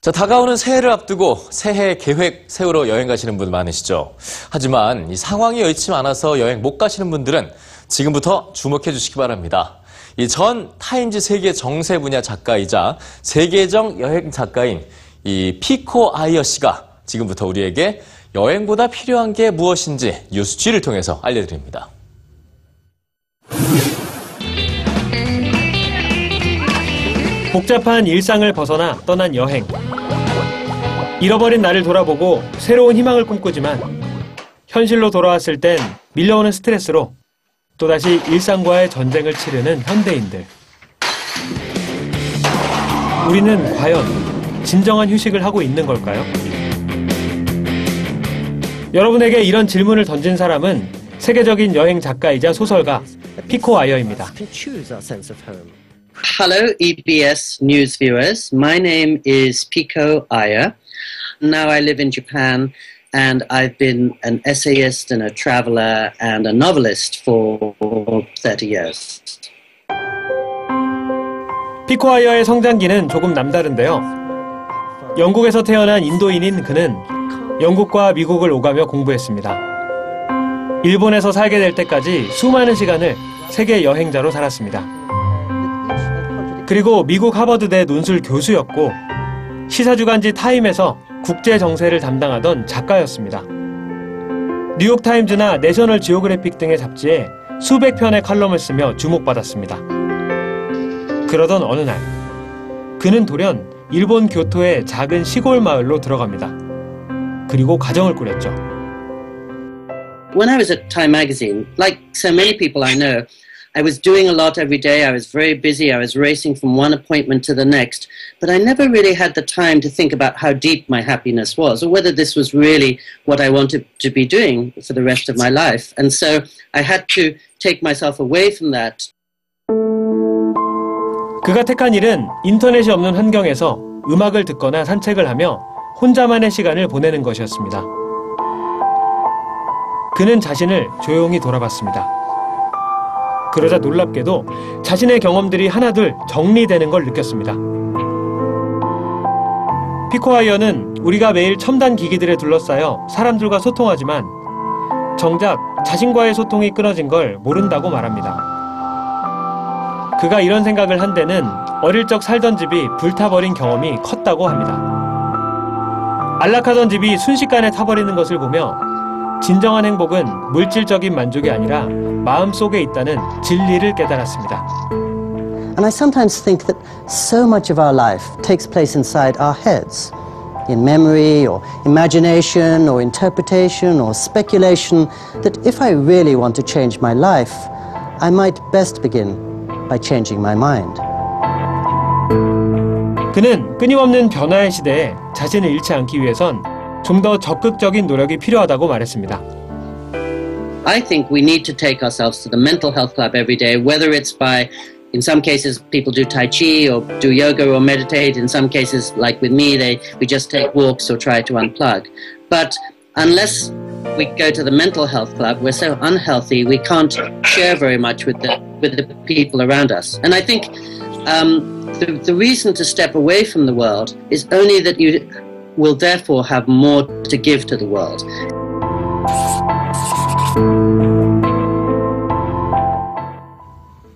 자, 다가오는 새해를 앞두고 새해 계획 세우러 여행 가시는 분 많으시죠? 하지만 이 상황이 여의치 않아서 여행 못 가시는 분들은 지금부터 주목해 주시기 바랍니다. 이 전 타임즈 세계 정세 분야 작가이자 세계적 여행 작가인 이 피코 아이어 씨가 지금부터 우리에게 여행보다 필요한 게 무엇인지 뉴스G를 통해서 알려드립니다. 복잡한 일상을 벗어나 떠난 여행. 잃어버린 나를 돌아보고 새로운 희망을 꿈꾸지만 현실로 돌아왔을 땐 밀려오는 스트레스로 또다시 일상과의 전쟁을 치르는 현대인들. 우리는 과연 진정한 휴식을 하고 있는 걸까요? 여러분에게 이런 질문을 던진 사람은 세계적인 여행 작가이자 소설가 피코 아이어입니다. Hello, EBS news viewers. My name is Pico Aya. Now I live in Japan and I've been an essayist and a traveler and a novelist for 30 years. 피코 아이어의 성장기는 조금 남다른데요. 영국에서 태어난 인도인인 그는 영국과 미국을 오가며 공부했습니다. 일본에서 살게 될 때까지 수많은 시간을 세계 여행자로 살았습니다. 그리고 미국 하버드대 논술 교수였고 시사주간지 타임에서 국제 정세를 담당하던 작가였습니다. 뉴욕 타임즈나 내셔널 지오그래픽 등의 잡지에 수백 편의 칼럼을 쓰며 주목받았습니다. 그러던 어느 날 그는 돌연 일본 교토의 작은 시골 마을로 들어갑니다. 그리고 가정을 꾸렸죠. When I was at Time magazine, like so many people I know, I was doing a lot every day. I was very busy. I was racing from one appointment to the next. But I never really had the time to think about how deep my happiness was or whether this was really what I wanted to be doing for the rest of my life. And so I had to take myself away from that 그가 택한 일은 인터넷이 없는 환경에서 음악을 듣거나 산책을 하며 혼자만의 시간을 보내는 것이었습니다. 그는 자신을 조용히 돌아봤습니다. 그러자 놀랍게도 자신의 경험들이 하나둘 정리되는 걸 느꼈습니다. 피코아이어는 우리가 매일 첨단 기기들에 둘러싸여 사람들과 소통하지만 정작 자신과의 소통이 끊어진 걸 모른다고 말합니다. 그가 이런 생각을 한 데는 어릴 적 살던 집이 불타버린 경험이 컸다고 합니다. 안락하던 집이 순식간에 타버리는 것을 보며 진정한 행복은 물질적인 만족이 아니라 마음 속에 있다는 진리를 깨달았습니다. And I sometimes think that so much of our life takes place inside our heads. In memory or imagination or interpretation or speculation, that if I really want to change my life, I might best begin by changing my mind. 그는 끊임없는 변화의 시대에 자신을 잃지 않기 위해선 좀 더 적극적인 노력이 필요하다고 말했습니다. I think we need to take ourselves to the mental health club every day, whether it's by, in some cases, people do Tai Chi or do yoga or meditate. In some cases, like with me, they, we just take walks or try to unplug. But unless we go to the mental health club, we're so unhealthy, we can't share very much with the, with the people around us. And I think um, the, the reason to step away from the world is only that you will therefore have more to give to the world.